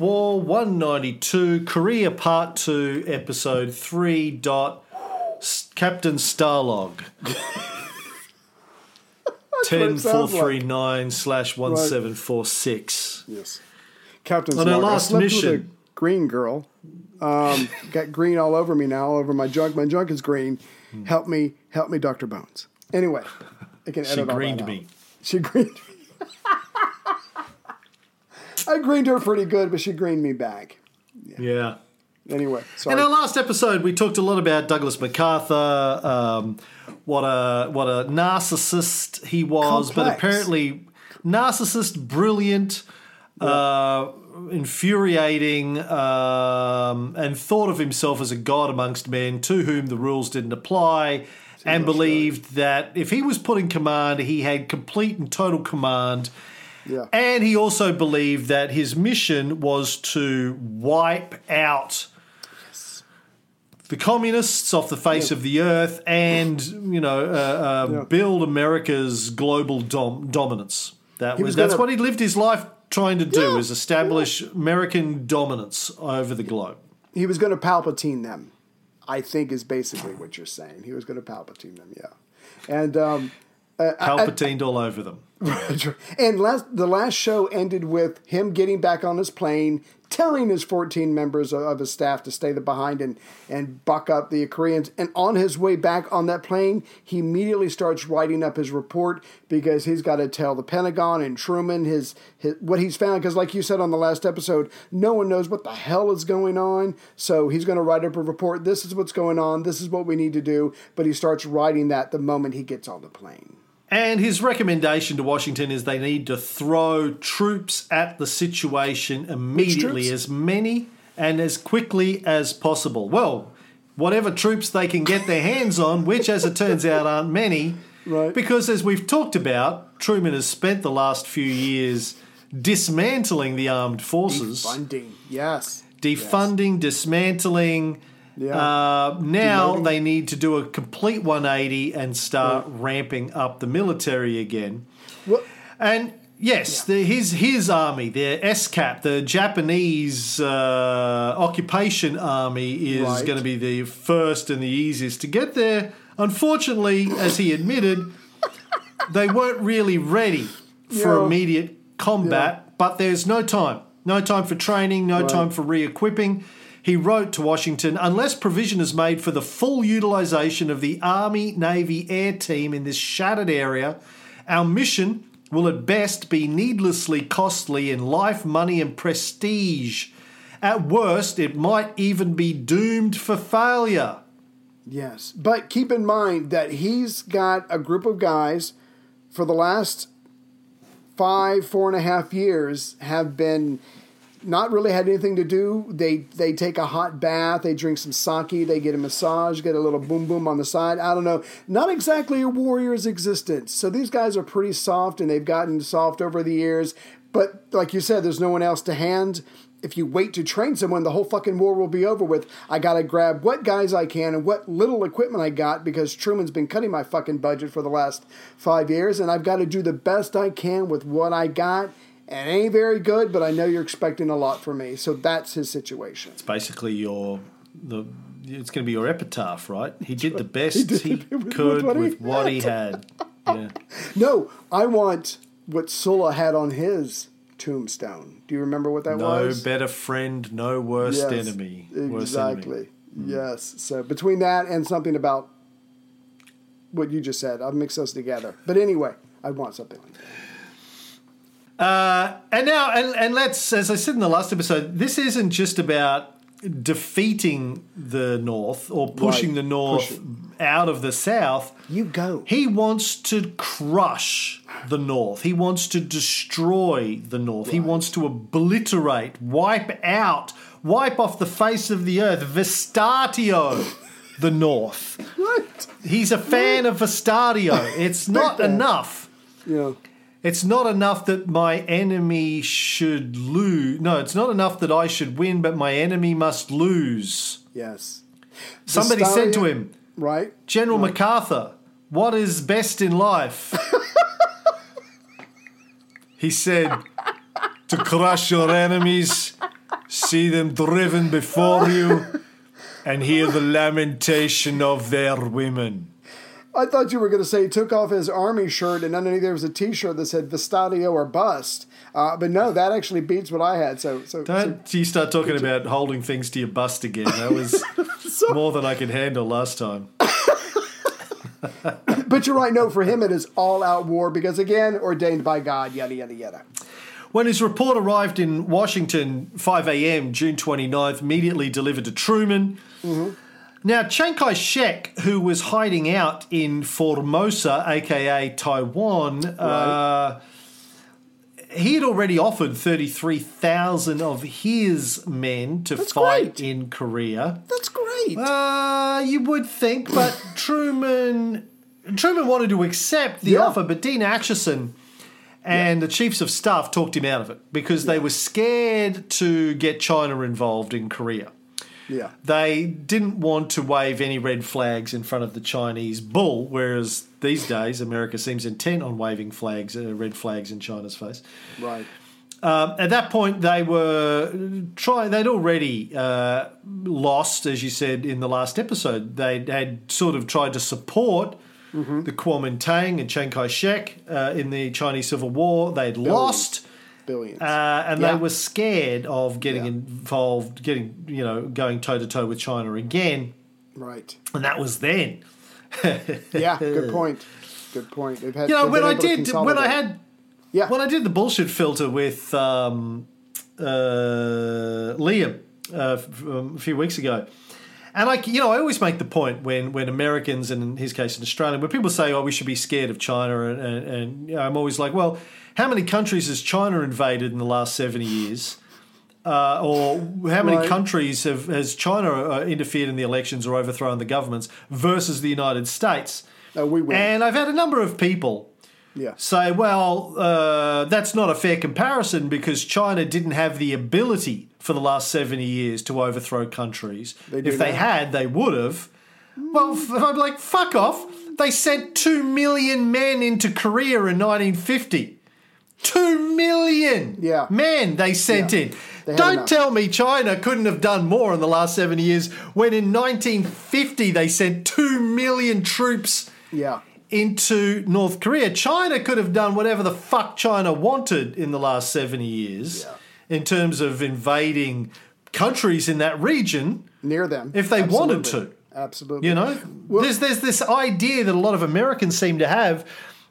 War 192 Korea Part 2, Episode 3. Dot, Captain Starlog. what it 10439 slash 1746. Yes. Captain On our last mission- green girl. Um, got green all over me now, all over my junk. My junk is green. Help me, help me, Doctor Bones. Anyway, I can She edit all that greened me. She greened me. I greened her pretty good, but she greened me back. Yeah. Anyway, sorry. In our last episode, we talked a lot about Douglas MacArthur, um, what a what a narcissist he was, but apparently narcissist, brilliant, uh, infuriating, um, and thought of himself as a god amongst men to whom the rules didn't apply, and believed that if he was put in command, he had complete and total command. Yeah. And he also believed that his mission was to wipe out the communists off the face of the earth and, you know, uh, uh, Yeah. build America's global dom- dominance. That was, was that's gonna- what he lived his life trying to do Yeah, is establish American dominance over the globe. he was going to Palpatine them. I think is basically what you're saying. He was going to Palpatine them. Yeah. And um, uh, I- Palpatined all over them. and last the last show ended with him getting back on his plane, telling his 14 members of, his staff to stay behind and and buck up the Koreans. And on his way back on that plane, he immediately starts writing up his report because he's got to tell the Pentagon and Truman his, his what he's found. Because like you said on the last episode, no one knows what the hell is going on. So he's going to write up a report. This is what's going on. This is what we need to do. But he starts writing that the moment he gets on the plane. And his recommendation to Washington is they need to throw troops at the situation immediately, as many and as quickly as possible. Well, whatever troops they can get their hands on, which, as it turns out, aren't many. Right. Because, as we've talked about, Truman has spent the last few years dismantling the armed forces, Funding, yes. defunding, dismantling. Yeah. Uh, now Demoting. they need to do a complete 180 and start ramping up the military again. Well, And yes, the, his his army, the SCAP, the Japanese uh, occupation army, is Right. going to be the first and the easiest to get there. Unfortunately, as he admitted, they weren't really ready for Yeah. immediate combat. But there's no time, no time for training, no time for re-equipping. He wrote to Washington, unless provision is made for the full utilization of the Army Navy Air Team in this shattered area, our mission will at best be needlessly costly in life, money, and prestige. At worst, it might even be doomed for failure. yes. But keep in mind that he's got a group of guys for the last five, four and a half years have been not really had anything to do. They they take a hot bath, they drink some sake, they get a massage, get a little boom boom on the side. I don't know. Not exactly a warrior's existence. So these guys are pretty soft and they've gotten soft over the years. But like you said, there's no one else to hand. If you wait to train someone, the whole fucking war will be over with. I gotta grab what guys I can and what little equipment I got because Truman's been cutting my fucking budget for the last five years, and I've got to do the best I can with what I got. And it ain't very good, but I know you're expecting a lot from me. So that's his situation. It's basically your the it's going to be your epitaph, right? He did the best he, it with could what he with what he had. Yeah. No, I want what Sulla had on his tombstone. Do you remember what that No was? No better friend, no worse Yes, enemy. Exactly. enemy. Yes. So between that and something about what you just said, I'll mix those together. But anyway, I want something like that. Uh, and now, and, and let's, as I said in the last episode, this isn't just about defeating the North or pushing Right, the North push out of the South. You go. He wants to crush the North. He wants to destroy the North. He wants to obliterate, wipe out wipe off the face of the earth. Vestatio, the North. What? He's a fan of Vestatio. It's not enough. Yeah. It's not enough that my enemy should lose. No, it's not enough that I should win, but my enemy must lose. Yes. Somebody said to him, Right. General MacArthur, what is best in life? he said, to crush your enemies, see them driven before you, and hear the lamentation of their women. I thought you were going to say he took off his army shirt and underneath there was a T-shirt that said "Vestadio or bust." Uh, but no, that actually beats what I had. So, so, so Don't you start talking about holding things to your bust again. That was more than I could handle last time. but you're right. No, for him it is all-out war because again, ordained by God. Yada yada yada. When his report arrived in Washington, 5 a.m., June 29th, immediately delivered to Truman. Now, Chiang Kai shek, who was hiding out in Formosa, aka Taiwan, uh, he had already offered 33,000 of his men to That's fight great. in Korea. That's great. Uh, you would think, but Truman Truman wanted to accept the Yeah. offer, but Dean Acheson and the chiefs of staff talked him out of it because they were scared to get China involved in Korea. Yeah. They didn't want to wave any red flags in front of the Chinese bull, whereas these days America seems intent on waving flags, uh, red flags in China's face. Right. Um, at that point, they were trying. They'd already uh, lost, as you said in the last episode. They had sort of tried to support the Kuomintang and Chiang Kai-shek uh, in the Chinese Civil War. They'd lost, Billions. uh, and Yeah. they were scared of getting Yeah. involved, getting you know, going toe to toe with China again. right. And that was then. Yeah. Good point. Good point. Had. You know, when I did, when I had Yeah. When I did the bullshit filter with um, uh, Liam uh, um, a few weeks ago, and I, you know, I always make the point when when Americans and in his case in Australia, when people say, "Oh, we should be scared of China," and, and, and you know, I'm always like, "Well, how many countries has China invaded in the last seventy years?" Uh, or how many Right. countries have has China uh, interfered in the elections or overthrown the governments versus the United States? Oh, we. And I've had a number of people yeah. say, well, uh, that's not a fair comparison because China didn't have the ability for the last 70 years to overthrow countries. They if they now. had, they would have. Well, I'm like, fuck off. They sent 2 million men into Korea in 1950. 2 million Yeah. men they sent Yeah. in. They Don't enough. tell me China couldn't have done more in the last 70 years when in 1950 they sent 2 million troops Yeah. into North Korea. China could have done whatever the fuck China wanted in the last 70 years in terms of invading countries in that region Near them. if they wanted to. Absolutely. You know, there's there's this idea that a lot of Americans seem to have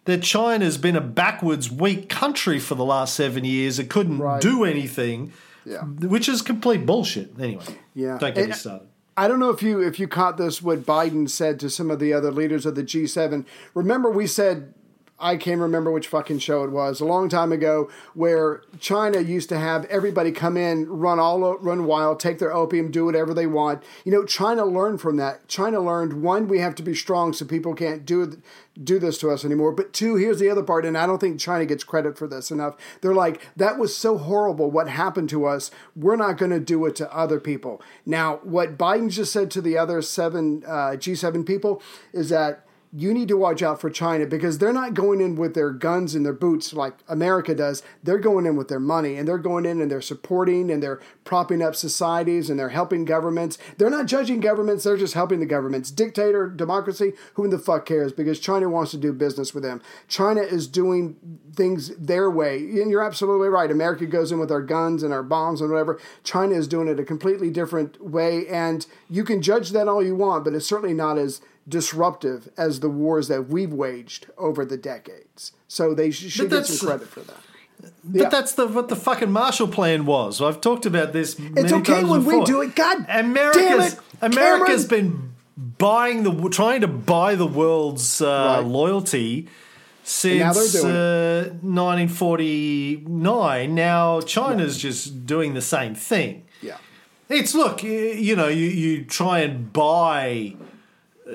that China's been a backwards, weak country for the last seven years. It couldn't Right. do anything, Yeah. which is complete bullshit. Anyway, Yeah. don't get me started. I don't know if you if you caught this what Biden said to some of the other leaders of the G7. Remember we said I can't remember which fucking show it was a long time ago where China used to have everybody come in, run all run wild, take their opium, do whatever they want. You know, China learned from that. China learned one, we have to be strong so people can't do do this to us anymore. But two, here's the other part, and I don't think China gets credit for this enough. They're like, that was so horrible what happened to us. We're not going to do it to other people. Now, what Biden just said to the other seven uh, G7 people is that you need to watch out for China because they're not going in with their guns and their boots like America does. They're going in with their money and they're going in and they're supporting and they're propping up societies and they're helping governments. They're not judging governments, they're just helping the governments. Dictator, democracy, who in the fuck cares because China wants to do business with them. China is doing things their way. And you're absolutely right. America goes in with our guns and our bombs and whatever. China is doing it a completely different way. And you can judge that all you want, but it's certainly not as disruptive as the wars that we've waged over the decades. So they sh- should get some credit for that. But Yeah. that's the what the fucking Marshall Plan was. I've talked about this. Many It's okay when we do it. God America's damn it, America's been buying the trying to buy the world's uh, Right. loyalty since uh, 1949. Now China's just doing the same thing. Yeah. It's look, y- you know, you, you try and buy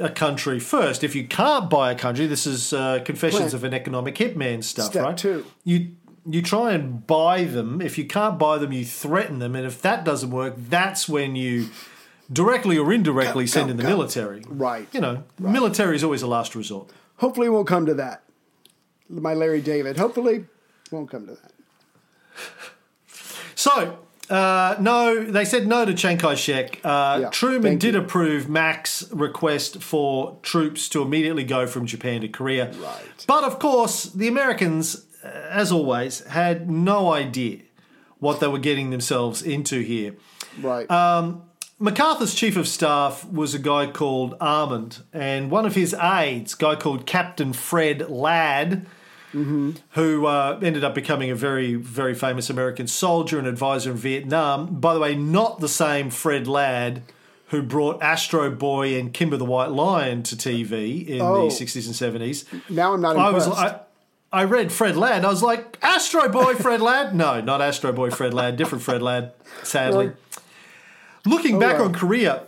a country first. If you can't buy a country, this is uh, Confessions Plan. of an Economic Hitman stuff, Step right? two. You you try and buy them. If you can't buy them, you threaten them, and if that doesn't work, that's when you directly or indirectly send in the military. Right. You know, military is always a last resort. Hopefully, we'll come to that. My Larry David. Hopefully, won't come to that. So, uh, no, they said no to Chiang Kai shek. Uh, Yeah, Truman did you. approve Mac's request for troops to immediately go from Japan to Korea. Right. But of course, the Americans, uh, as always, had no idea what they were getting themselves into here. Right. Um, MacArthur's chief of staff was a guy called Almond, and one of his aides, a guy called Captain Fred Ladd, who uh, ended up becoming a very, very famous American soldier and advisor in Vietnam. By the way, not the same Fred Ladd who brought Astro Boy and Kimba the White Lion to TV in Oh. the 60s and 70s. now I'm not I was impressed. I, I read Fred Ladd. I was like, Astro Boy Fred Ladd? No, not Astro Boy Fred Ladd. Different Fred Ladd, sadly. Really? Looking back well. on Korea,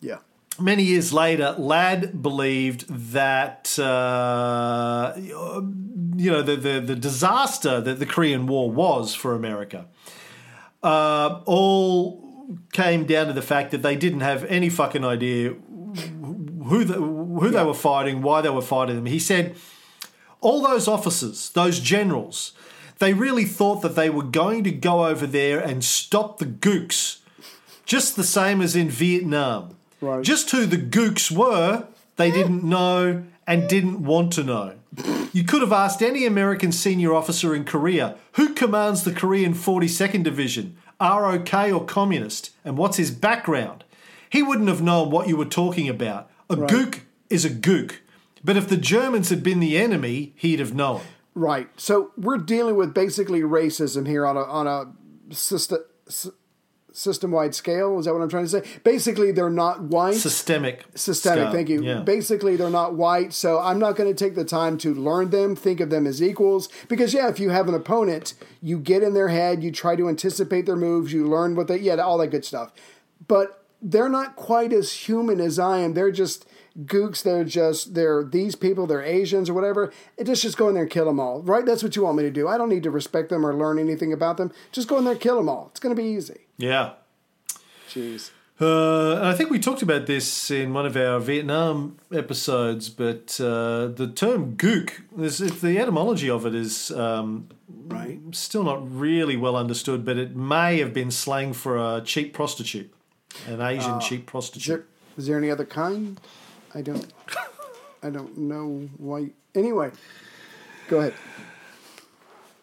yeah. Many years later, Ladd believed that uh, you know the, the the disaster that the Korean War was for America uh, all came down to the fact that they didn't have any fucking idea who the, who they were fighting, why they were fighting them. He said all those officers, those generals, they really thought that they were going to go over there and stop the gooks, just the same as in Vietnam. Right. Just who the gooks were, they didn't know and didn't want to know. You could have asked any American senior officer in Korea who commands the Korean 42nd Division, ROK or Communist, and what's his background. He wouldn't have known what you were talking about. A gook is a gook. But if the Germans had been the enemy, he'd have known. Right. So we're dealing with basically racism here on a on a system system wide scale. Is that what I'm trying to say? Basically, they're not white. Systemic. Systemic, scale. thank you. Yeah. Basically, they're not white, so I'm not going to take the time to learn them, think of them as equals. Because, yeah, if you have an opponent, you get in their head, you try to anticipate their moves, you learn what they, yeah, all that good stuff. But they're not quite as human as I am. They're just gooks. They're just, they're these people, they're Asians or whatever. It just, just go in there and kill them all, right? That's what you want me to do. I don't need to respect them or learn anything about them. Just go in there and kill them all. It's going to be easy. Yeah. Jeez. Uh, I think we talked about this in one of our Vietnam episodes, but uh, the term gook, the etymology of it is um, Right. still not really well understood, but it may have been slang for a cheap prostitute, an Asian cheap Is prostitute. is there any other kind? I don't. I don't know why. Anyway, go ahead.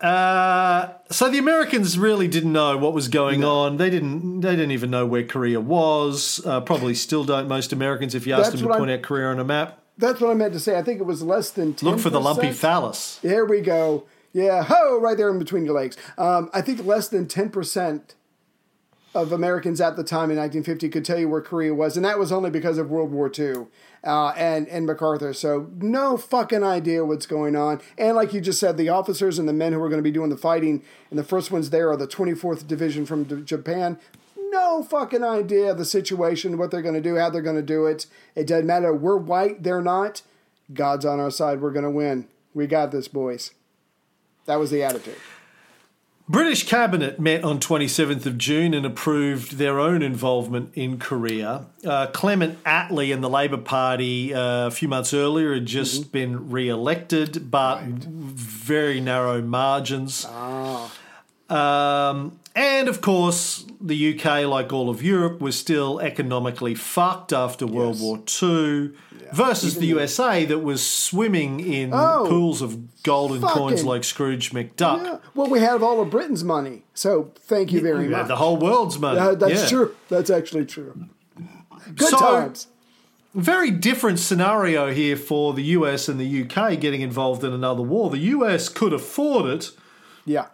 Uh, so the Americans really didn't know what was going on. They didn't. They didn't even know where Korea was. Uh, probably still don't. Most Americans, if you ask them to point I'm- out Korea on a map, That's what I meant to say. I think it was less than 10 look for the lumpy phallus. There we go. Yeah, ho, right there in between your legs. Um, I think less than 10% of Americans at the time in 1950 could tell you where Korea was, and that was only because of World War II uh, and, and MacArthur. So, no fucking idea what's going on. And like you just said, the officers and the men who are going to be doing the fighting, and the first ones there are the 24th Division from D- Japan. No fucking idea of the situation, what they're going to do, how they're going to do it. It doesn't matter. We're white, they're not. God's on our side. We're going to win. We got this, boys. That was the attitude. British cabinet met on 27th of June and approved their own involvement in Korea. Uh, Clement Attlee and the Labor Party uh, a few months earlier had just been re-elected, but very narrow margins. Um, and of course, the UK, like all of Europe, was still economically fucked after World Yes. War II. Versus the USA, that was swimming in Oh, pools of golden coins fucking- like Scrooge McDuck. Yeah. Well, we have all of Britain's money, so thank you very much. the whole world's money. Uh, that's Yeah. true. That's actually true. Good So- times. Very different scenario here for the US and the UK getting involved in another war. The US could afford it. Yeah.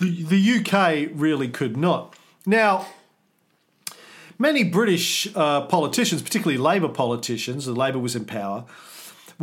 The, the UK really could not. Now, many British uh, politicians, particularly Labour politicians, the Labour was in power,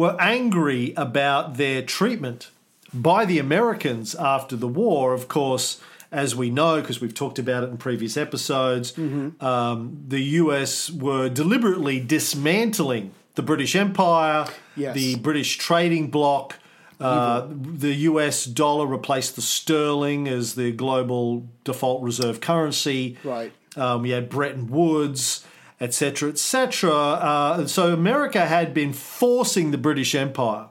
were angry about their treatment by the Americans after the war. Of course, as we know, because we've talked about it in previous episodes, Mm-hmm. um, the US were deliberately dismantling the British Empire, Yes. the British trading bloc. Uh, the US dollar replaced the sterling as the global default reserve currency. Right. Um, we had Bretton Woods, etc., etc. Uh, so America had been forcing the British Empire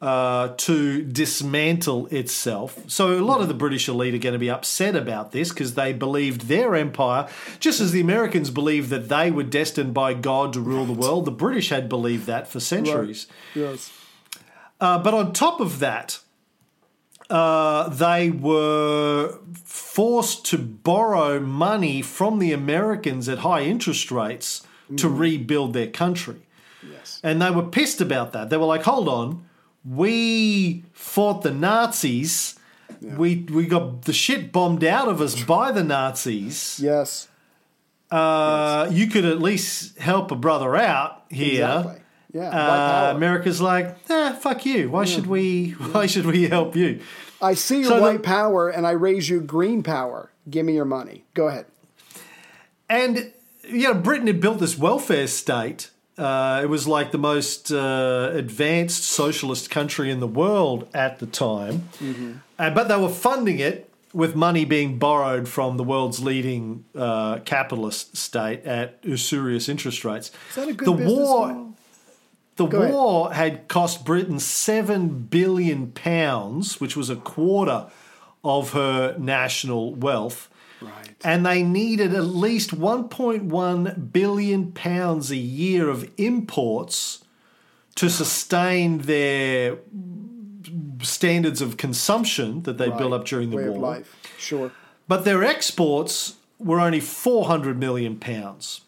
uh, to dismantle itself. So a lot of the British elite are going to be upset about this because they believed their empire, just as the Americans believed that they were destined by God to rule the world. The British had believed that for centuries. Yes. Uh, but on top of that, uh, they were forced to borrow money from the Americans at high interest rates to rebuild their country. Yes. And they were pissed about that. They were like, hold on, we fought the Nazis. We, we got the shit bombed out of us by the Nazis. Yes. Uh, You could at least help a brother out here. Exactly. Yeah. Uh. America's like, ah, fuck you. Why should we? Why should we help you? I see your so the- white power and I raise you green power. Give me your money. Go ahead. And you know, Britain had built this welfare state. Uh, it was like the most uh, advanced socialist country in the world at the time, uh, but they were funding it with money being borrowed from the world's leading uh, capitalist state at usurious interest rates. Is that a good the business war, model? The Go ahead. war had cost Britain seven billion pounds, which was a quarter of her national wealth. Right. And they needed at least 1.1 billion pounds a year of imports to sustain their standards of consumption that they built up during the Way war. Sure. But their exports were only 400 million pounds.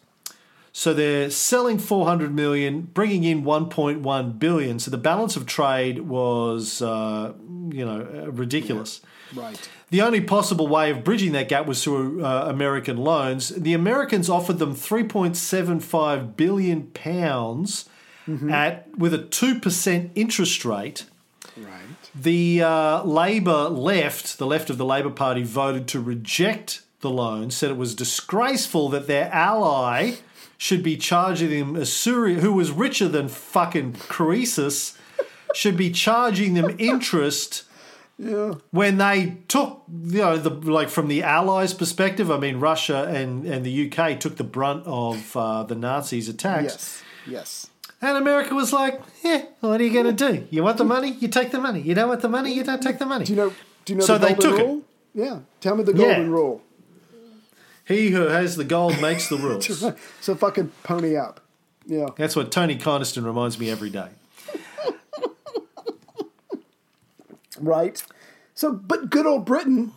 So they're selling 400 million, bringing in 1.1 billion. So the balance of trade was, uh, you know, uh, ridiculous. Right. The only possible way of bridging that gap was through uh, American loans. The Americans offered them 3.75 billion pounds at with a 2% interest rate. Right. The uh, Labor left, the left of the Labor Party, voted to reject the loan, said it was disgraceful that their ally should be charging them Assyria, who was richer than fucking Croesus, should be charging them interest Yeah. when they took, you know, the like from the Allies' perspective. I mean, Russia and, and the UK took the brunt of uh, the Nazis' attacks. Yes. Yes. And America was like, yeah, what are you going to do? You want the money? You take the money. You don't want the money? You don't take the money. Do you know? Do you know So the they took it. rule? Yeah. Tell me the Yeah. golden rule. He who has the gold makes the rules. So fucking pony up. Yeah. That's what Tony Coniston reminds me every day. Right. So, but good old Britain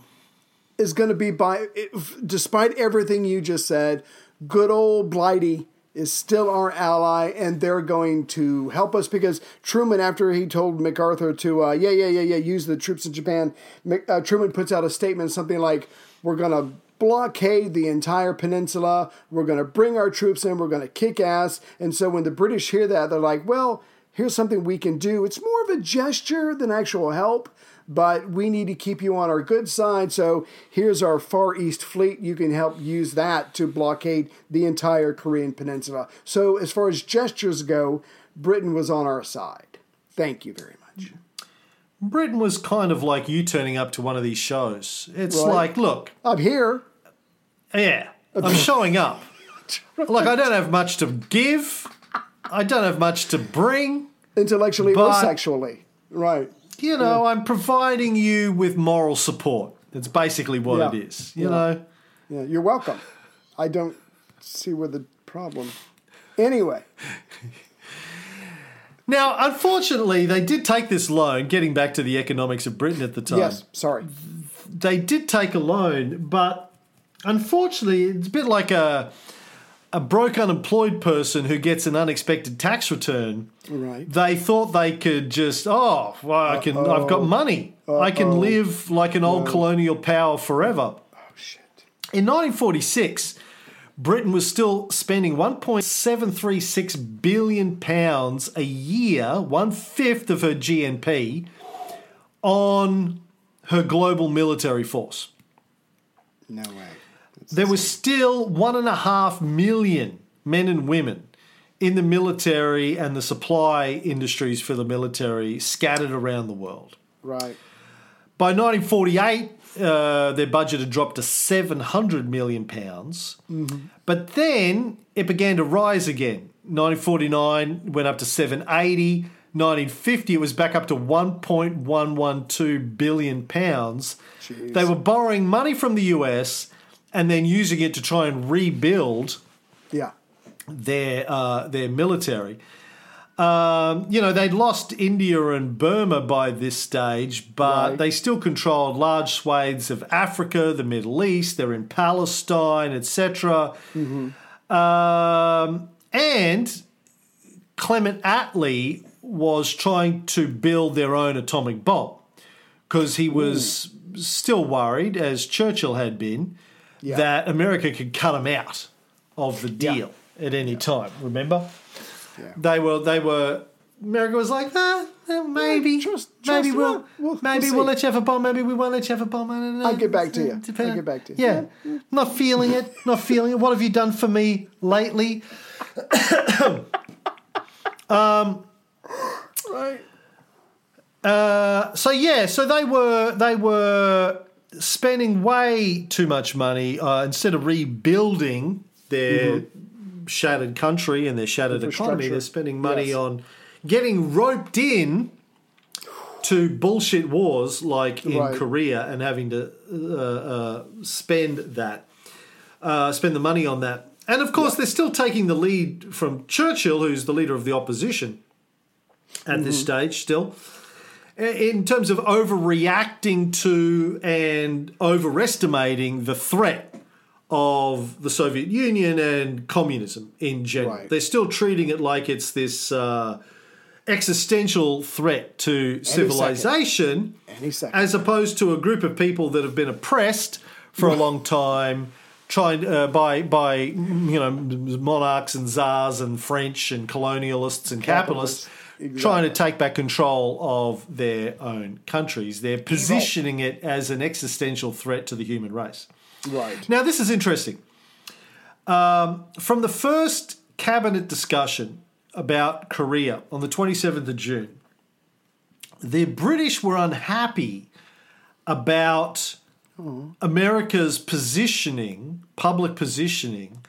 is going to be by, despite everything you just said, good old Blighty is still our ally, and they're going to help us because Truman, after he told MacArthur to, uh, yeah, yeah, yeah, yeah, use the troops in Japan, uh, Truman puts out a statement, something like, we're going to blockade the entire peninsula, we're going to bring our troops in, we're going to kick ass. And so when the British hear that, they're like, well, here's something we can do. It's more of a gesture than actual help, but we need to keep you on our good side. So here's our Far East fleet. You can help use that to blockade the entire Korean peninsula. So as far as gestures go, Britain was on our side. Thank you very much. Britain was kind of like you turning up to one of these shows. It's Right. like, look, I'm here. Yeah, I'm showing up. Like, I don't have much to give, I don't have much to bring. Intellectually or sexually. Right. You know, I'm providing you with moral support. That's basically what Yeah. it is. You Yeah. know, Yeah, you're welcome. I don't see where the problem. Anyway, Now, unfortunately, they did take this loan, getting back to the economics of Britain at the time. yes, sorry. They did take a loan, but unfortunately, it's a bit like a, a broke unemployed person who gets an unexpected tax return. Right. They thought they could just, oh, well, I can, I've got money. I can live like an old colonial power forever. Oh shit. In 1946, Britain was still spending 1.736 billion pounds a year, one fifth of her GNP, on her global military force. No way. There was still one and a half million men and women in the military and the supply industries for the military scattered around the world. Right. By 1948, uh, their budget had dropped to 700 million pounds. But then it began to rise again. 1949 went up to 780. 1950 it was back up to 1.112 billion pounds. Jeez. They were borrowing money from the US and then using it to try and rebuild Yeah. their uh, their military. Um, you know, they'd lost India and Burma by this stage, but Right. they still controlled large swathes of Africa, the Middle East. They're in Palestine, etc. Um, and Clement Attlee was trying to build their own atomic bomb because he was still worried, as Churchill had been, Yeah. that America could cut them out of the deal at any time. Remember? Yeah. They were. They were. America was like, ah, eh, maybe, Yeah, trust- maybe we'll, we'll- maybe we'll we'll, let you have a bomb. Maybe we won't let you have a bomb. I don't know. I'll get back to you. Depend- I'll get back to you. Yeah, not feeling it. Not feeling it. What have you done for me lately? Right. Uh, so yeah, so they were they were spending way too much money uh, instead of rebuilding their shattered country and their shattered economy. They're spending money Yes. on getting roped in to bullshit wars like in Right. Korea and having to uh, uh, spend that, uh, spend the money on that. And of course, they're still taking the lead from Churchill, who's the leader of the opposition at this stage still in terms of overreacting to and overestimating the threat of the Soviet Union and communism in general. Right. They're still treating it like it's this uh, existential threat to civilization, Any second. as opposed to a group of people that have been oppressed for a long time. Trying uh, by by you know monarchs and czars and French and colonialists and capitalists, Capitalists, trying to take back control of their own countries. They're positioning it as an existential threat to the human race. Right. Now, this is interesting. Um, from the first cabinet discussion about Korea on the 27th of June, the British were unhappy about America's positioning, public positioning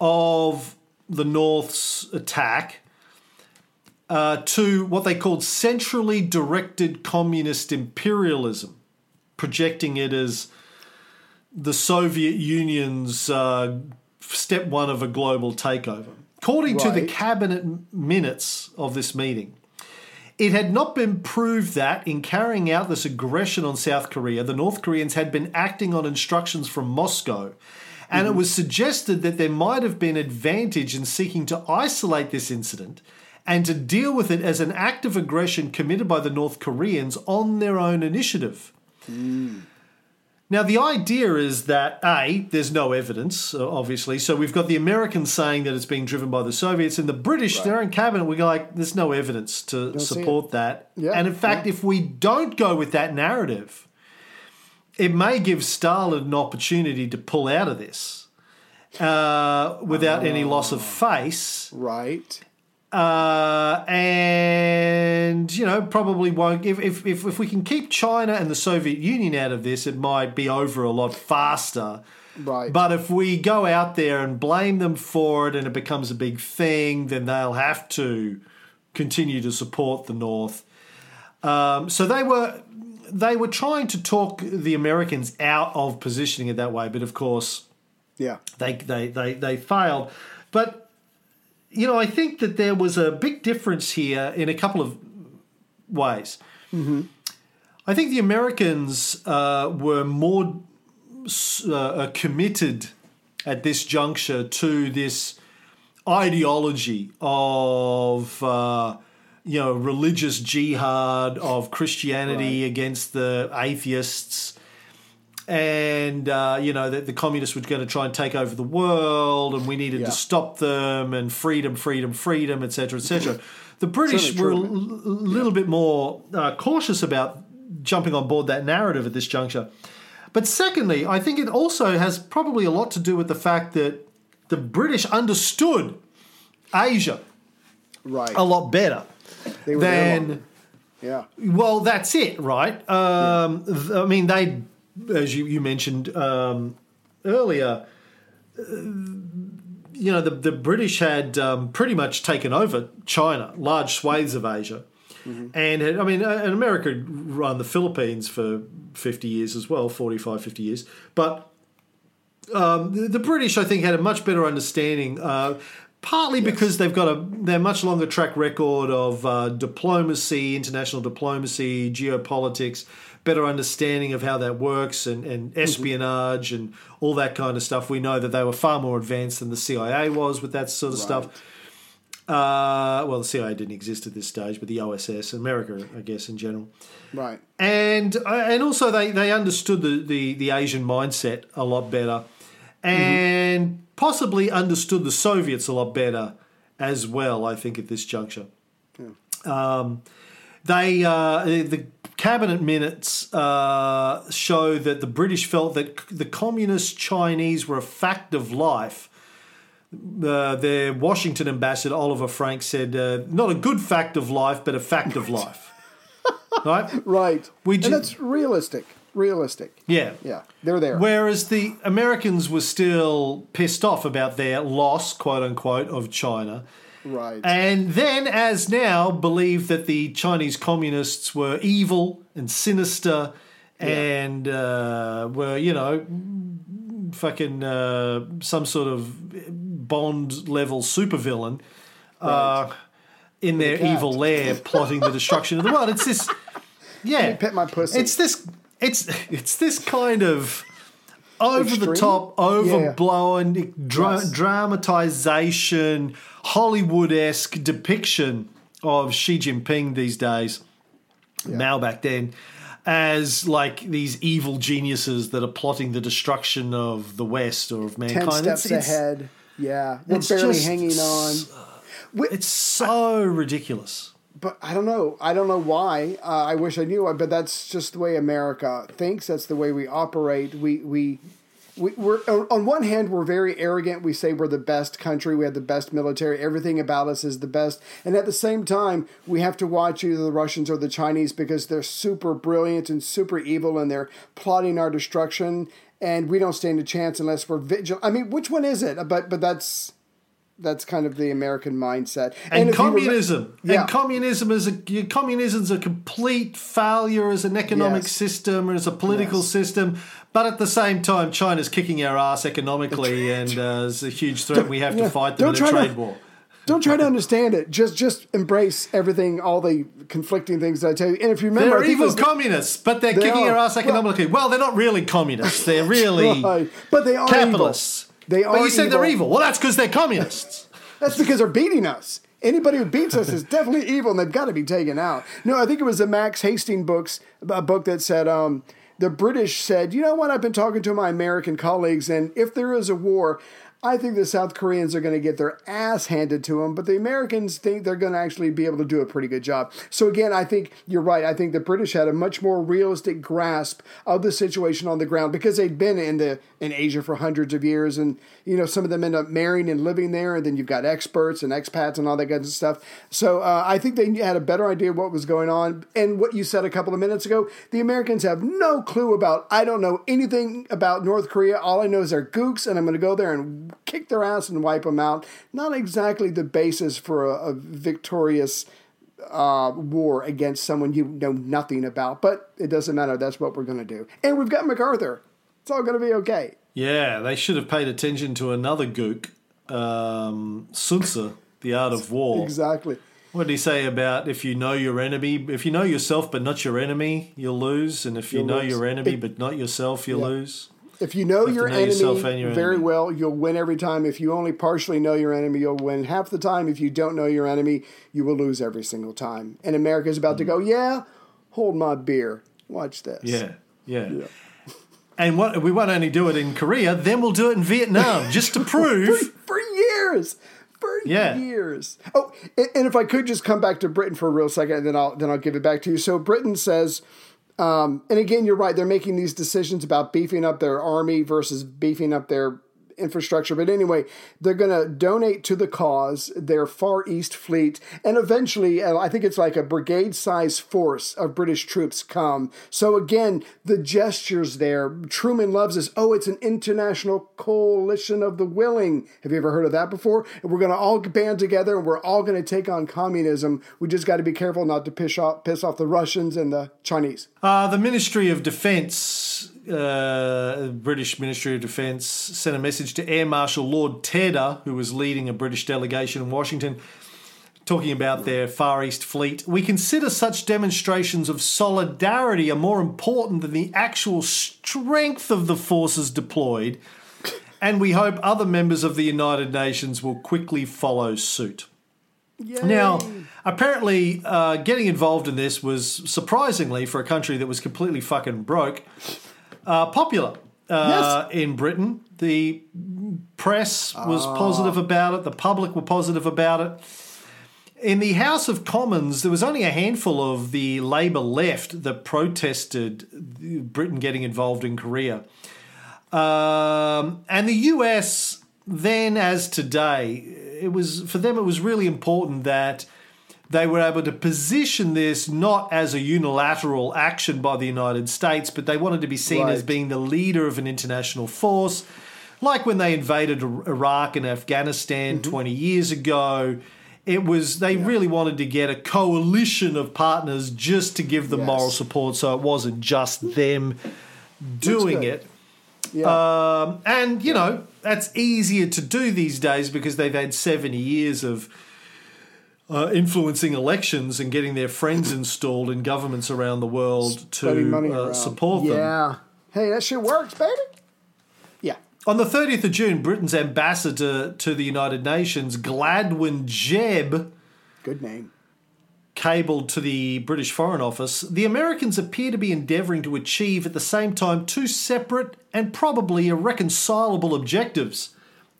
of the North's attack uh, to what they called centrally directed communist imperialism, projecting it as the Soviet Union's uh, step one of a global takeover. According to the cabinet minutes of this meeting, it had not been proved that in carrying out this aggression on South Korea, the North Koreans had been acting on instructions from Moscow. And it was suggested that there might have been advantage in seeking to isolate this incident and to deal with it as an act of aggression committed by the North Koreans on their own initiative. Now, the idea is that A, there's no evidence, uh, obviously. So we've got the Americans saying that it's being driven by the Soviets, and the British, their own cabinet, we go like, there's no evidence to support that. Yeah, and in fact, if we don't go with that narrative, it may give Stalin an opportunity to pull out of this uh, without any loss of face Right. Uh, and you know probably won't if, if if if we can keep China and the Soviet Union out of this, it might be over a lot faster. Right. But if we go out there and blame them for it and it becomes a big thing, then they'll have to continue to support the North. Um, so they were they were trying to talk the Americans out of positioning it that way, but of course Yeah. they they they they failed. But you know, I think that there was a big difference here in a couple of ways. I think the Americans uh, were more uh, uh, committed at this juncture to this ideology of uh, you know religious jihad of Christianity against the atheists and uh, you know that the communists were going to try and take over the world, and we needed Yeah. to stop them, and freedom, freedom, freedom, etc., etc. The British were a l- little bit more uh, cautious about jumping on board that narrative at this juncture. But secondly, I think it also has probably a lot to do with the fact that the British understood Asia Right. a lot better They were than. Yeah. Well, that's it, right? Um, th- I mean, they, as you, you mentioned um, earlier, uh, you know, the, the British had um, pretty much taken over China, large swathes of Asia. And had, I mean, uh, and America had run the Philippines for 50 years as well, 45, 50 years. But um, the, the British, I think, had a much better understanding, uh, partly because they've got a they're much longer track record of uh, diplomacy, international diplomacy, geopolitics, better understanding of how that works, and, and espionage and all that kind of stuff. We know that they were far more advanced than the CIA was with that sort of stuff. Uh, well, the CIA didn't exist at this stage, but the OSS, America, I guess, in general Right. and uh, and also they, they understood the, the, the Asian mindset a lot better, and possibly understood the Soviets a lot better as well. I think at this juncture, um, they uh, the cabinet minutes uh, show that the British felt that the communist Chinese were a fact of life. Uh, their Washington ambassador Oliver Franks said, uh, "Not a good fact of life, but a fact of life." right? Right. We and ju- that's realistic. Realistic. Yeah. Yeah. They're there. Whereas the Americans were still pissed off about their loss, quote unquote, of China. Right. And then, as now, believe that the Chinese communists were evil and sinister and uh, were, you know, fucking uh, some sort of Bond level supervillain uh, in their evil lair plotting the destruction of the world. It's this, yeah. pet my pussy. It's this, it's, it's this kind of over the top, overblown dra- Yes. dramatization, Hollywood esque depiction of Xi Jinping these days, Mao back then, as like these evil geniuses that are plotting the destruction of the West or of mankind. Ten steps It's- it's- ahead. Yeah. We're it's barely just hanging on. It's so ridiculous. but I don't know. I don't know why. Uh, I wish I knew. But that's just the way America thinks. That's the way we operate. We we. We, we're on on one hand we're very arrogant. We say we're the best country. We have the best military. Everything about us is the best. And at the same time, we have to watch either the Russians or the Chinese because they're super brilliant and super evil, and they're plotting our destruction. And we don't stand a chance unless we're vigilant. I mean, which one is it? But but that's that's kind of the American mindset. and, remem- communism Yeah. and communism is a communism's a complete failure as an economic Yes. system or as a political Yes. system but at the same time china's kicking our ass economically and uh, is a huge threat we have to fight them in a try to- trade war Don't try to understand it. Just just embrace everything, all the conflicting things that I tell you. And if you remember, they're evil communists but they're They kicking are. our ass economically well, they're not really communists they're really Right. but they are capitalists Evil. They are. but you said they're evil. well that's because they're communists That's because they're beating us. Anybody who beats us is definitely evil, and they've got to be taken out. No, I think it was a Max Hastings books a book that said um, the British said, you know what? I've been talking to my American colleagues, and if there is a war. I think the South Koreans are going to get their ass handed to them, but the Americans think they're going to actually be able to do a pretty good job. So again, I think you're right. I think the British had a much more realistic grasp of the situation on the ground because they'd been in the in Asia for hundreds of years, and you know some of them end up marrying and living there, and then you've got experts and expats and all that kind of stuff. So uh, I think they had a better idea of what was going on. And what you said a couple of minutes ago, the Americans have no clue about. I don't know anything about North Korea. All I know is they're gooks, and I'm going to go there and kick their ass and wipe them out. Not exactly the basis for a, a victorious uh, war against someone you know nothing about, but it doesn't matter. That's what we're going to do. And we've got MacArthur. It's all going to be okay. yeah they should have paid attention to another gook um, sun tzu the art of war Exactly. What did he say about if you know your enemy, if you know yourself but not your enemy, you'll lose, and if you You'll know lose. your enemy but not yourself, you'll Yeah. lose. If you know have your know enemy your very enemy. well, you'll win every time. If you only partially know your enemy, you'll win half the time. If you don't know your enemy, you will lose every single time. And America's about to mm. go, yeah, hold my beer. Watch this. Yeah, yeah. And what we won't only do it in Korea, then we'll do it in Vietnam just to prove. For years. For Yeah. years. Oh, and and if I could just come back to Britain for a real second, and then I'll then I'll give it back to you. So Britain says, Um, and again, you're right. They're making these decisions about beefing up their army versus beefing up their infrastructure. But anyway, they're going to donate to the cause their Far East fleet, and eventually, uh, I think it's like a brigade-sized force of British troops come. So again, the gestures there, Truman loves this. Oh, it's an international coalition of the willing. Have you ever heard of that before? And we're going to all band together, and we're all going to take on communism. We just got to be careful not to piss off piss off the Russians and the Chinese. Uh, the Ministry of Defence, uh, British Ministry of Defence, sent a message to Air Marshal Lord Tedder, who was leading a British delegation in Washington, talking about their Far East fleet. We consider such demonstrations of solidarity are more important than the actual strength of the forces deployed, and we hope other members of the United Nations will quickly follow suit. Now, apparently, uh, getting involved in this was surprisingly for a country that was completely fucking broke, uh, popular uh, in Britain. The press was positive about it. The public were positive about it. In the House of Commons, there was only a handful of the Labour left that protested Britain getting involved in Korea. Um, and the US, then as today, it was for them. It was really important that they were able to position this not as a unilateral action by the United States, but they wanted to be seen as being the leader of an international force, like when they invaded Iraq and Afghanistan Mm-hmm. 20 years ago. It was they really wanted to get a coalition of partners just to give them Yes. moral support, so it wasn't just them doing it. Yeah. Um, and you know that's easier to do these days because they've had seventy years of uh, influencing elections and getting their friends installed in governments around the world to uh, support them. Yeah. Hey, that shit works, baby. Yeah. On the 30th of June, Britain's ambassador to the United Nations, Gladwyn Jebb, Good name. cabled to the British Foreign Office, the Americans appear to be endeavouring to achieve at the same time two separate and probably irreconcilable objectives.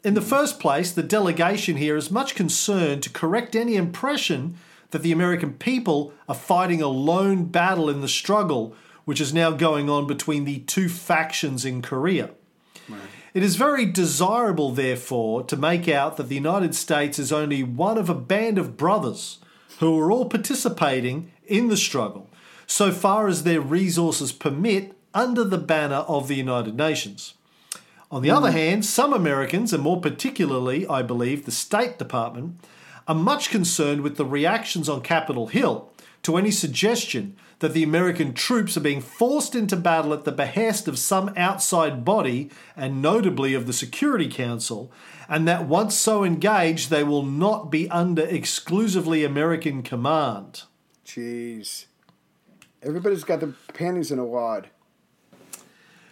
In the first place, the delegation here is much concerned to correct any impression that the American people are fighting a lone battle in the struggle which is now going on between the two factions in Korea. It is very desirable, therefore, to make out that the United States is only one of a band of brothers who are all participating in the struggle, so far as their resources permit, under the banner of the United Nations. On the other hand, some Americans, and more particularly, I believe, the State Department, are much concerned with the reactions on Capitol Hill to any suggestion that the American troops are being forced into battle at the behest of some outside body, and notably of the Security Council, and that once so engaged, they will not be under exclusively American command. Jeez. Everybody's got their panties in a wad.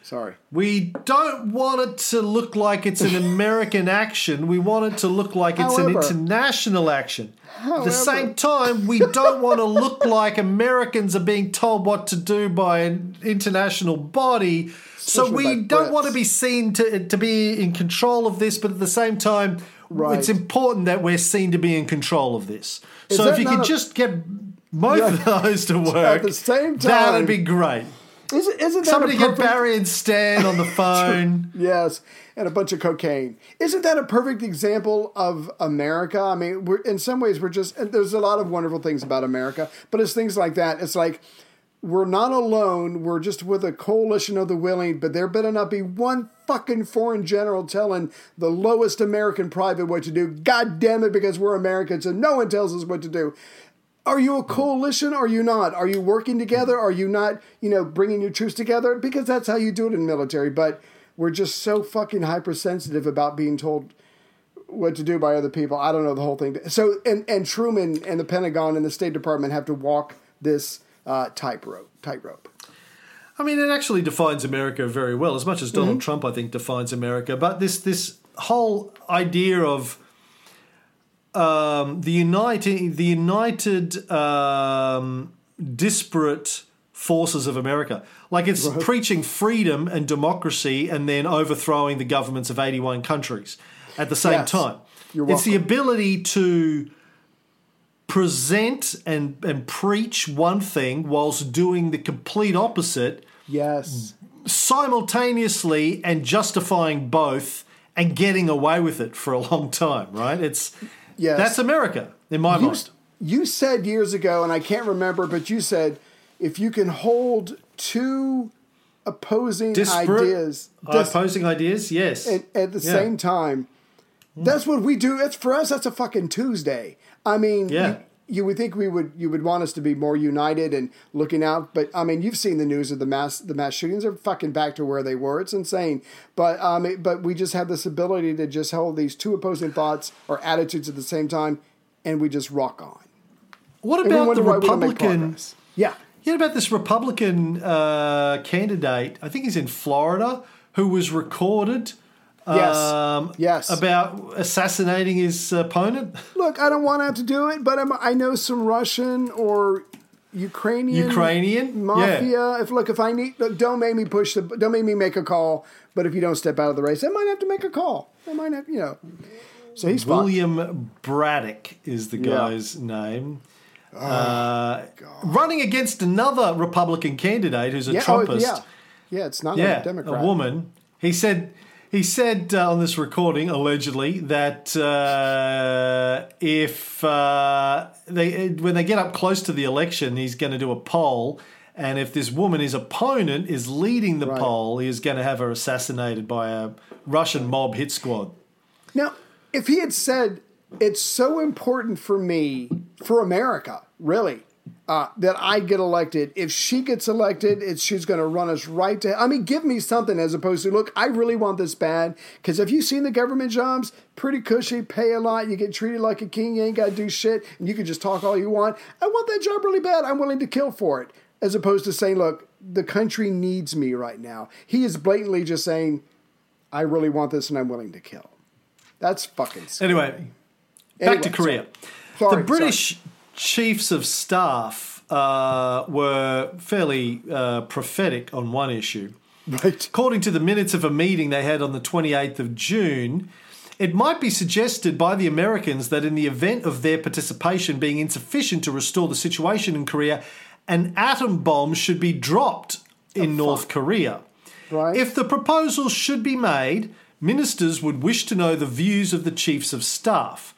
Sorry. We don't want it to look like it's an American action. We want it to look like it's an international action. At the same time, we don't want to look like Americans are being told what to do by an international body. So Especially we don't Brits. want to be seen to, to be in control of this, but at the same time, Right. it's important that we're seen to be in control of this. Is so if you could a- just get both of those to work, at the same time- that'd be great. Isn't, isn't that Somebody a get Barry and Stan on the phone. Yes, and a bunch of cocaine. Isn't that a perfect example of America? I mean, we're, in some ways, we're just, and there's a lot of wonderful things about America, but it's things like that. It's like, we're not alone. We're just with a coalition of the willing, but there better not be one fucking foreign general telling the lowest American private what to do. God damn it, because we're Americans and no one tells us what to do. Are you a coalition? Are you not? Are you working together? Are you not, you know, bringing your troops together? Because that's how you do it in military. But we're just so fucking hypersensitive about being told what to do by other people. I don't know the whole thing. So, and, and Truman and the Pentagon and the State Department have to walk this uh, tightrope. Tightrope. I mean, it actually defines America very well, as much as Mm-hmm. Donald Trump, I think, defines America. But this this whole idea of um, the united the united um, disparate forces of America, like it's preaching freedom and democracy, and then overthrowing the governments of eighty one countries at the same Yes. time. It's the ability to present and, and preach one thing whilst doing the complete opposite Yes. simultaneously and justifying both and getting away with it for a long time, right? It's Yes. that's America in my You, mind. you said years ago, and I can't remember, but you said if you can hold two opposing Disparate ideas dis- opposing ideas, yes. at, at the Yeah. same time, that's what we do. It's for us. That's a fucking Tuesday. I mean, Yeah. You, would think we would you would want us to be more united and looking out, but I mean, you've seen the news of the mass the mass shootings are fucking back to where they were. It's insane. But um, it- but we just have this ability to just hold these two opposing thoughts or attitudes at the same time, and we just rock on. what about the why we don't make Republican? Yeah. Yeah, about this Republican uh, candidate, I think he's in Florida, who was recorded Yes. um, Yes. about assassinating his opponent. Look, I don't want to have to do it, but I'm, I know some Russian or Ukrainian Ukrainian? mafia. If look, if I need, look, don't make me push the, don't make me make a call. But if you don't step out of the race, I might have to make a call. I might have, you know. So he's fucked. William Braddock is the Yeah. Oh, guy's name. uh, running against another Republican candidate who's a Yeah, oh, Trumpist. yeah, yeah. It's not Yeah, a Democrat. a woman. He said he said uh, on this recording allegedly that uh, if uh, they when they get up close to the election, he's going to do a poll. And if this woman, his opponent, is leading the Right. poll, he is going to have her assassinated by a Russian mob hit squad. Now, if he had said, it's so important for me, for America, really, uh, that I get elected. If she gets elected, it's she's going to run us right to. I mean, give me something as opposed to look. I really want this bad because if you've seen the government jobs, pretty cushy, pay a lot, you get treated like a king, you ain't got to do shit, and you can just talk all you want. I want that job really bad. I'm willing to kill for it. As opposed to saying, look, the country needs me right now. He is blatantly just saying, I really want this and I'm willing to kill. That's fucking scary. Anyway, back Anyway, to Korea. Sorry, the British chiefs of staff uh, were fairly uh, prophetic on one issue. Right. According to the minutes of a meeting they had on the 28th of June, it might be suggested by the Americans that in the event of their participation being insufficient to restore the situation in Korea, an atom bomb should be dropped in North Korea. Right. If the proposal should be made, ministers would wish to know the views of the chiefs of staff.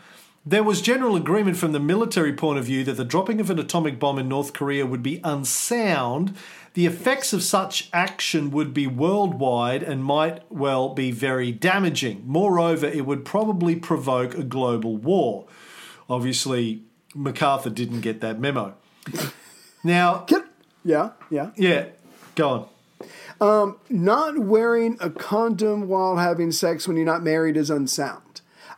There was general agreement from the military point of view that the dropping of an atomic bomb in North Korea would be unsound. The effects of such action would be worldwide and might well be very damaging. Moreover, it would probably provoke a global war. Obviously, MacArthur didn't get that memo. Now, yeah, yeah. yeah, go on. Um, not wearing a condom while having sex when you're not married is unsound.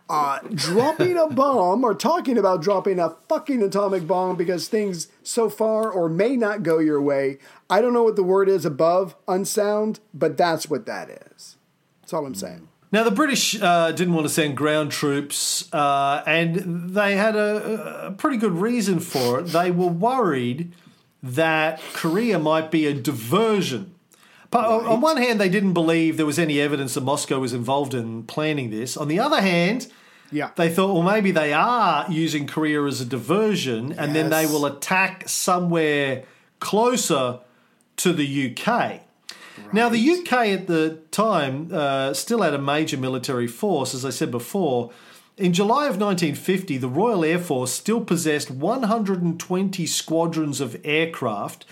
Uh, dropping a bomb or talking about dropping a fucking atomic bomb because things so far or may not go your way. I don't know what the word is above unsound, but that's what that is. That's all I'm saying. Now, the British uh, didn't want to send ground troops, uh, and they had a, a pretty good reason for it. They were worried that Korea might be a diversion. But on- on one hand, they didn't believe there was any evidence that Moscow was involved in planning this. On the other hand, Yeah. they thought, well, maybe they are using Korea as a diversion, and then they will attack somewhere closer to the UK. Now, the UK at the time uh, still had a major military force, as I said before. In July of 1950, the Royal Air Force still possessed 120 squadrons of aircraft.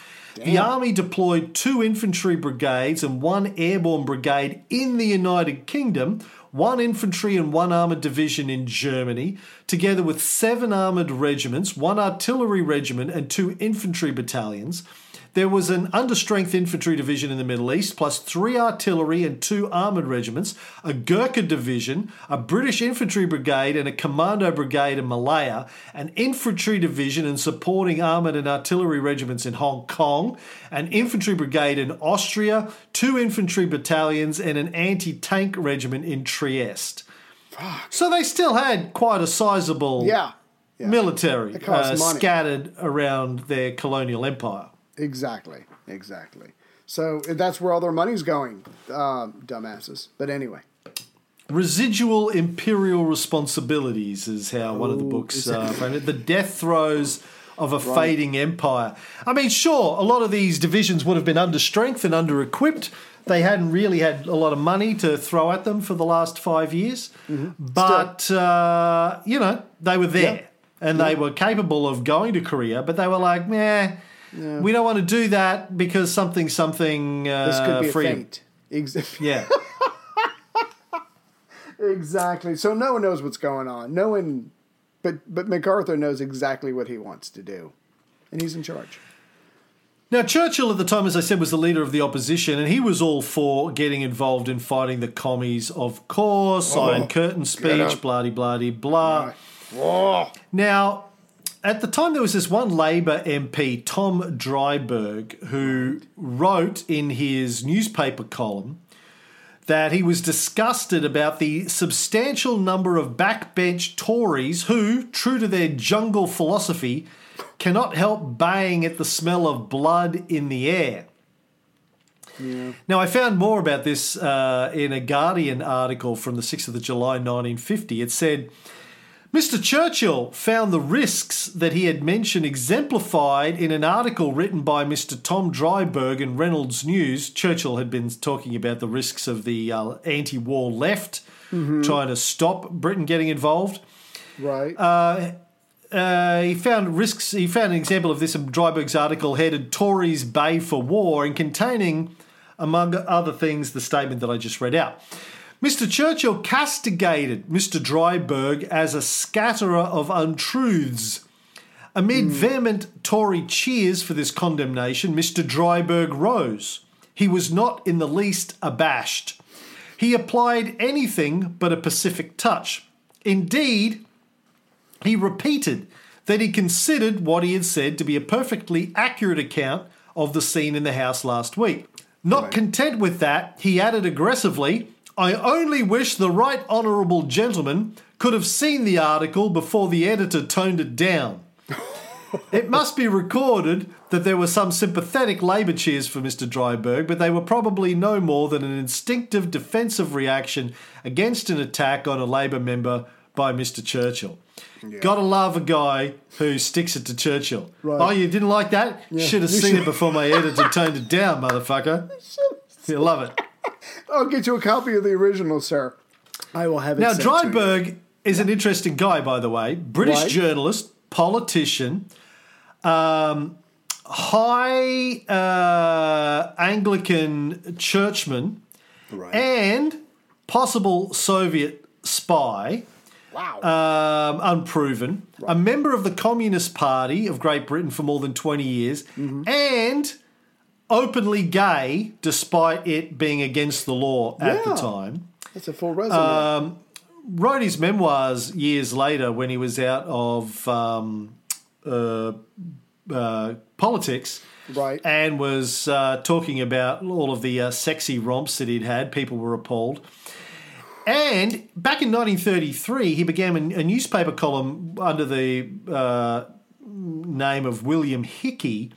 The Army deployed two infantry brigades and one airborne brigade in the United Kingdom, one infantry and one armoured division in Germany, together with seven armoured regiments, one artillery regiment, and two infantry battalions. There was an understrength infantry division in the Middle East, plus three artillery and two armoured regiments, a Gurkha division, a British infantry brigade, and a commando brigade in Malaya, an infantry division and supporting armoured and artillery regiments in Hong Kong, an infantry brigade in Austria, two infantry battalions, and an anti tank regiment in Trieste. So they still had quite a sizable Yeah. Yeah. military uh, scattered around their colonial empire. Exactly. Exactly. So that's where all their money's going, um, dumbasses. But anyway. Residual imperial responsibilities is how one of the books uh, framed it. The death throes of a fading empire. I mean, sure, a lot of these divisions would have been under strength and under equipped. They hadn't really had a lot of money to throw at them for the last five years. But, uh, you know, they were there and they were capable of going to Korea, but they were like, meh, we don't want to do that because something, something, uh, This could be a feint. Ex- Yeah. exactly. So no one knows what's going on. No one, but but MacArthur knows exactly what he wants to do, and he's in charge. Now, Churchill at the time, as I said, was the leader of the opposition, and he was all for getting involved in fighting the commies, of course. Iron Curtain speech, blah de blah blah. Now, at the time, there was this one Labor MP, Tom Driberg, who wrote in his newspaper column that he was disgusted about the substantial number of backbench Tories who, true to their jungle philosophy, cannot help baying at the smell of blood in the air. Now, I found more about this uh, in a Guardian article from the 6th of the July 1950. It said, Mr. Churchill found the risks that he had mentioned exemplified in an article written by Mr. Tom Driberg in Reynolds News. Churchill had been talking about the risks of the uh, anti war left trying to stop Britain getting involved. Right. Uh, he found risks. He found an example of this in Driberg's article headed "Tories Bay for War" and containing, among other things, the statement that I just read out. Mr. Churchill castigated Mr. Driberg as a scatterer of untruths. Amid hmm. vehement Tory cheers for this condemnation, Mr. Driberg rose. He was not in the least abashed. He applied anything but a pacific touch. Indeed, he repeated that he considered what he had said to be a perfectly accurate account of the scene in the house last week. Not content with that, he added aggressively, I only wish the right honourable gentleman could have seen the article before the editor toned it down. It must be recorded that there were some sympathetic Labour cheers for Mr. Driberg, but they were probably no more than an instinctive defensive reaction against an attack on a Labour member by Mr. Churchill. Gotta love a guy who sticks it to Churchill. Right. Oh, you didn't like that? Should have seen it before my editor toned it down, motherfucker. You love it. I'll get you a copy of the original, sir. I will have it. Now, sent to you. Driberg is an interesting guy, by the way. British Right. journalist, politician, um, high uh, Anglican churchman, Right. and possible Soviet spy. wow. Um, unproven, a member of the Communist Party of Great Britain for more than 20 years, Mm-hmm. and openly gay despite it being against the law at the time That's a full resume. um, wrote his memoirs years later when he was out of um, uh, uh, politics right. and was uh, talking about all of the uh, sexy romps that he'd had. People were appalled. And back in 1933, he began a, a newspaper column under the uh, name of William Hickey,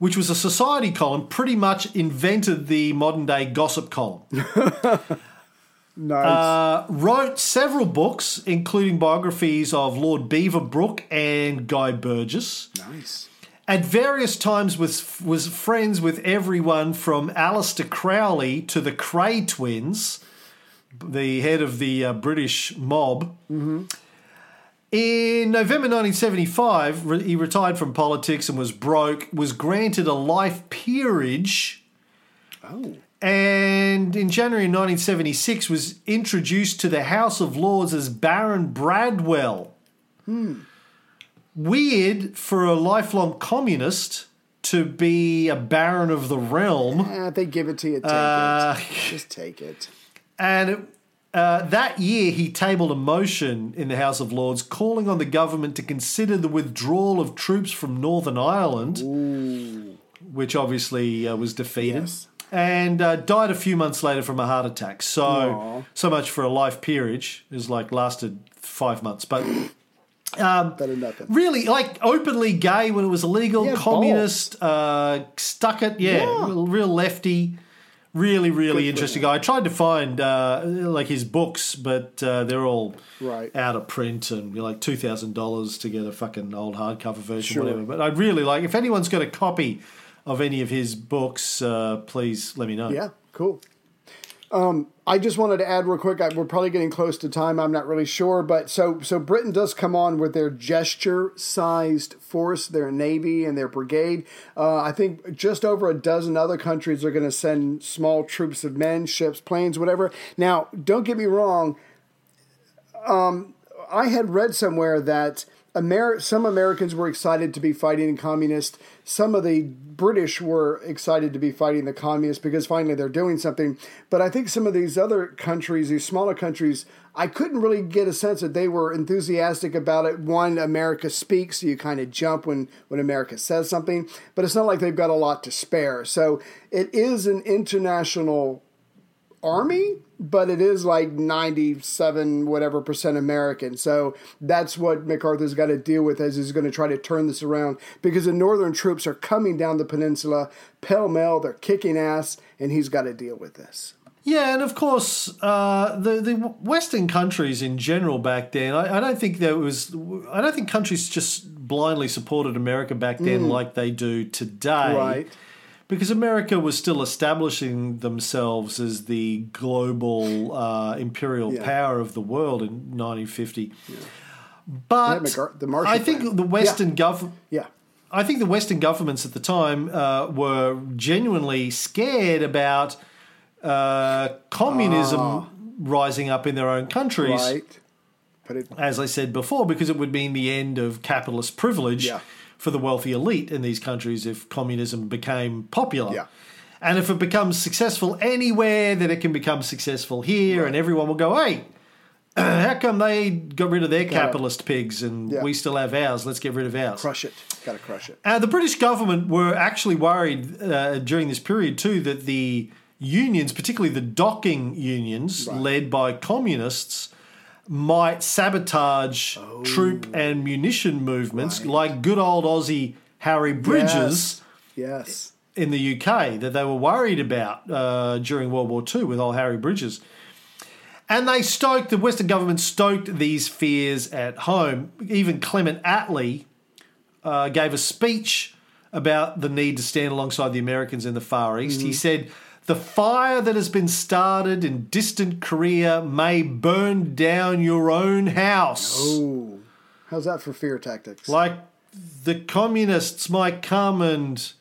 which was a society column, pretty much invented the modern day gossip column. nice. Uh, wrote several books, including biographies of Lord Beaverbrook and Guy Burgess. nice. At various times was was friends with everyone from Aleister Crowley to the Kray twins, the head of the uh, British mob. In November 1975, re- he retired from politics and was broke. Was granted a life peerage Oh. and in January 1976 was introduced to the House of Lords as Baron Bradwell. Hmm. Weird for a lifelong communist to be a baron of the realm. Eh, they give it to you. Take Uh, it. Just take it. And uh, that year, he tabled a motion in the House of Lords calling on the government to consider the withdrawal of troops from Northern Ireland, which obviously uh, was defeated. Yes. And uh, died a few months later from a heart attack. So, Aw. so much for a life peerage. It was like lasted five months, but nothing. really, like openly gay when it was illegal, Yeah, communist, uh, stuck it, yeah, Yeah. Real lefty, Really, really for interesting guy. I tried to find uh, like his books, but uh, they're all Right. out of print and you're like two thousand dollars to get a fucking old hardcover version, Sure. whatever. But I'd really like if anyone's got a copy of any of his books, uh, please let me know. Yeah, cool. Um, I just wanted to add real quick. I, we're probably getting close to time. I'm not really sure, but so so Britain does come on with their gesture-sized force, their navy and their brigade. Uh, I think just over a dozen other countries are going to send small troops of men, ships, planes, whatever. Now, don't get me wrong. Um, I had read somewhere that Amer- some Americans were excited to be fighting the communists. Some of the British were excited to be fighting the communists because finally they're doing something. But I think some of these other countries, these smaller countries, I couldn't really get a sense that they were enthusiastic about it. One, America speaks, so you kind of jump when, when America says something, but it's not like they've got a lot to spare. So it is an international army, but it is like 97 whatever percent American. So that's what MacArthur's got to deal with as he's going to try to turn this around because the northern troops are coming down the peninsula pell mell, they're kicking ass, and he's got to deal with this. Yeah, and of course, uh, the the Western countries in general back then. I, I don't think there was. I don't think countries just blindly supported America back then like they do today. Right. Because America was still establishing themselves as the global uh, imperial Yeah. power of the world in 1950. But Yeah, the I think Plan. the Western Yeah. government. Yeah. I think the Western governments at the time uh, were genuinely scared about uh, communism rising up in their own countries, Ah. Right. It as I said before, because it would mean the end of capitalist privilege Yeah. For the wealthy elite in these countries if communism became popular. Yeah. And if it becomes successful anywhere, then it can become successful here, and everyone will go, hey, how come they got rid of their capitalist pigs and Yeah. we still have ours? Let's get rid of ours. crush it. Got to crush it. Uh, the British government were actually worried uh, during this period too that the unions, particularly the docking unions led by communists, might sabotage troop and munition movements like good old Aussie Harry Bridges Yes. in the UK that they were worried about uh, during World War II with old Harry Bridges. And they stoked, the Western government stoked these fears at home. Even Clement Attlee uh, gave a speech about the need to stand alongside the Americans in the Far East. He said, The fire that has been started in distant Korea may burn down your own house. Ooh. How's that for fear tactics? Like the communists might come and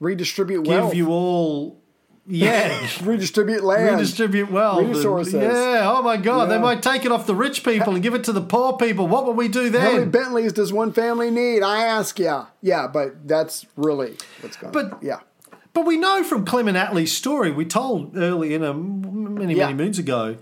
Redistribute wealth. give you all. Yeah. Redistribute land. redistribute wealth. Resources. yeah. Oh my God. They might take it off the rich people and give it to the poor people. What would we do then? How many? Bentleys does one family need? I ask ya. Yeah, but that's really what's going on. But- yeah. But we know from Clement Attlee's story, we told early in a many Yeah. many moons ago,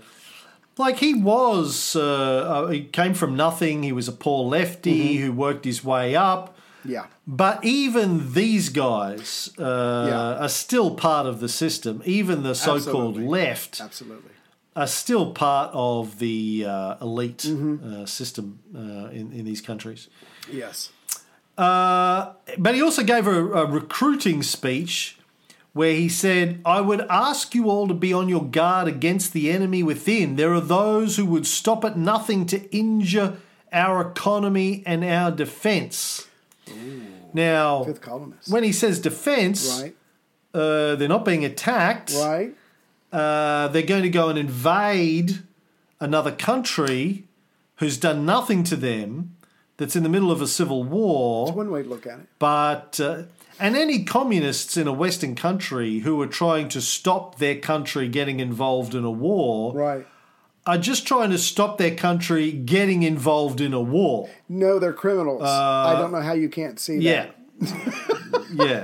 like he was, uh, uh, he came from nothing. He was a poor lefty Mm-hmm. who worked his way up. Yeah. But even these guys uh, Yeah. are still part of the system. Even the so-called Absolutely. left Absolutely. are still part of the uh, elite Mm-hmm. uh, system uh, in, in these countries. Yes. Uh, but he also gave a, a recruiting speech where he said, I would ask you all to be on your guard against the enemy within. There are those who would stop at nothing to injure our economy and our defense. Now, Fifth columnist. when he says defense, right. uh, they're not being attacked. Right. Uh, they're going to go and invade another country who's done nothing to them, that's in the middle of a civil war. One way to look at it. But uh, and any communists in a Western country who are trying to stop their country getting involved in a war Right. are just trying to stop their country getting involved in a war. No, they're criminals. Uh, I don't know how you can't see that. Yeah, yeah.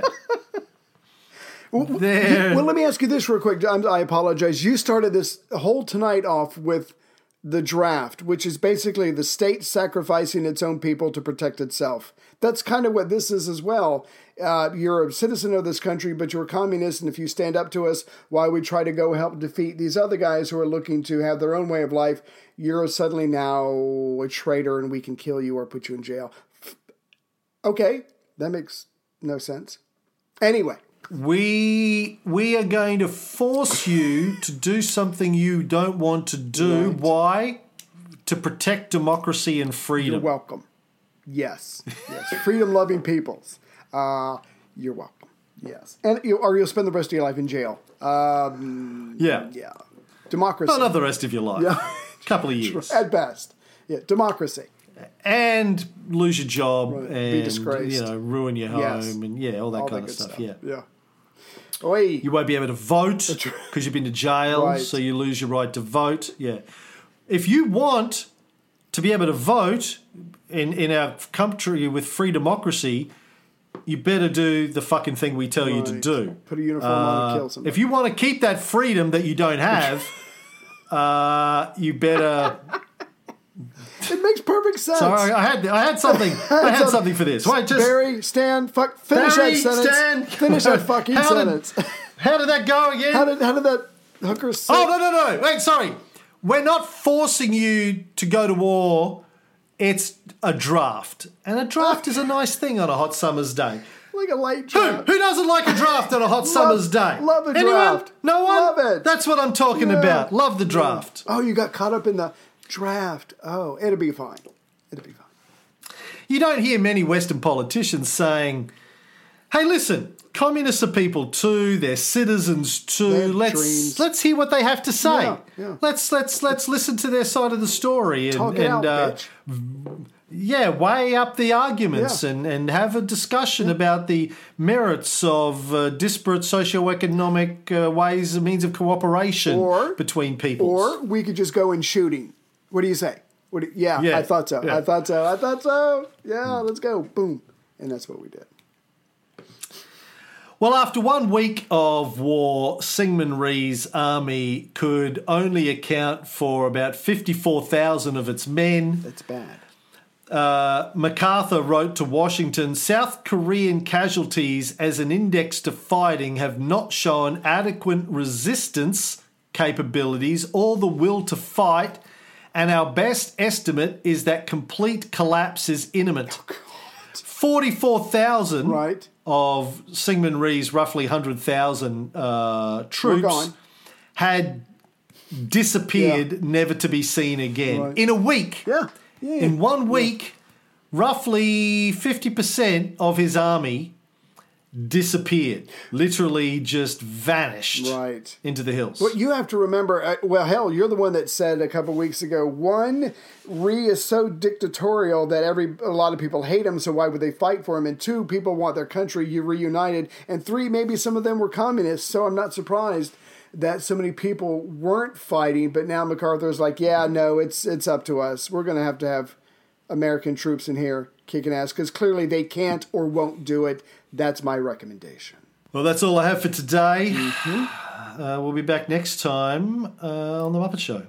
Well, let me ask you this real quick. I apologize. You started this whole tonight off with the draft, which is basically the state sacrificing its own people to protect itself. That's kind of what this is as well. Uh, you're a citizen of this country, but you're a communist, and if you stand up to us while we try to go help defeat these other guys who are looking to have their own way of life, you're suddenly now a traitor and we can kill you or put you in jail. Okay, that makes no sense. Anyway, we we are going to force you to do something you don't want to do. Right. Why? To protect democracy and freedom. You're welcome. Yes, yes. Freedom loving peoples. Uh, you're welcome. Yes, and you, or you'll spend the rest of your life in jail. Um, yeah. yeah, democracy Not the rest of your life. Yeah. couple of years. at best. Yeah, democracy. and lose your job Right. Be and disgraced. you know ruin your home Yes. and yeah all that All kind that of good stuff, yeah Yeah. Oi. you won't be able to vote because you've been to jail Right. so you lose your right to vote yeah if you want to be able to vote in in our country with free democracy you better do the fucking thing we tell you to do Put a uniform on and kill somebody. Uh, if you want to keep that freedom that you don't have uh, you better it makes perfect sense. Sorry, I had I had something. I had something for this. Wait, just Barry, Stan, fuck, finish Barry, that sentence. Stan. Finish that fucking How did- sentence. how did that go again? how did how did that hooker say? oh no no no! Wait, sorry. We're not forcing you to go to war. It's a draft, and a draft is a nice thing on a hot summer's day. like a Who, draft. who doesn't like a draft on a hot summer's day? love a Anyone? draft. No one. Love it. That's what I'm talking Yeah. about. Love the draft. Oh, you got caught up in the draft. Oh, it'll be fine. It'll be fine. You don't hear many Western politicians saying, "Hey, listen, communists are people too. They're citizens too. They let's dreams." let's hear what they have to say. Yeah, yeah. Let's let's let's listen to their side of the story and, and out, uh, yeah, weigh up the arguments Yeah. and, and have a discussion about the merits of uh, disparate socioeconomic uh, ways and means of cooperation Or- between people. Or we could just go in shooting. What do you say? What do, yeah, Yeah, I thought so. I thought so. I thought so. Yeah, let's go. Boom. And that's what we did. Well, after one week of war, Syngman Rhee's army could only account for about 54,000 of its men. That's bad. Uh, MacArthur wrote to Washington South Korean casualties as an index to fighting have not shown adequate resistance capabilities or the will to fight, and our best estimate is that complete collapse is imminent. 44,000 Right. of Syngman Rhee's roughly 100,000 uh, troops had disappeared, never to be seen again. Right. In a week. Yeah. Yeah. In one week, roughly 50% of his army disappeared. Literally just vanished Right. into the hills. But you have to remember, uh, well, hell, you're the one that said a couple weeks ago, one, Rhee is so dictatorial that every a lot of people hate him, so why would they fight for him? And two, people want their country reunited. And three, maybe some of them were communists, so I'm not surprised that so many people weren't fighting. But now MacArthur's like, yeah, no, it's it's up to us. We're going to have to have American troops in here kicking ass because clearly they can't or won't do it. That's my recommendation. Well, that's all I have for today. Uh, we'll be back next time uh, on The Muppet Show.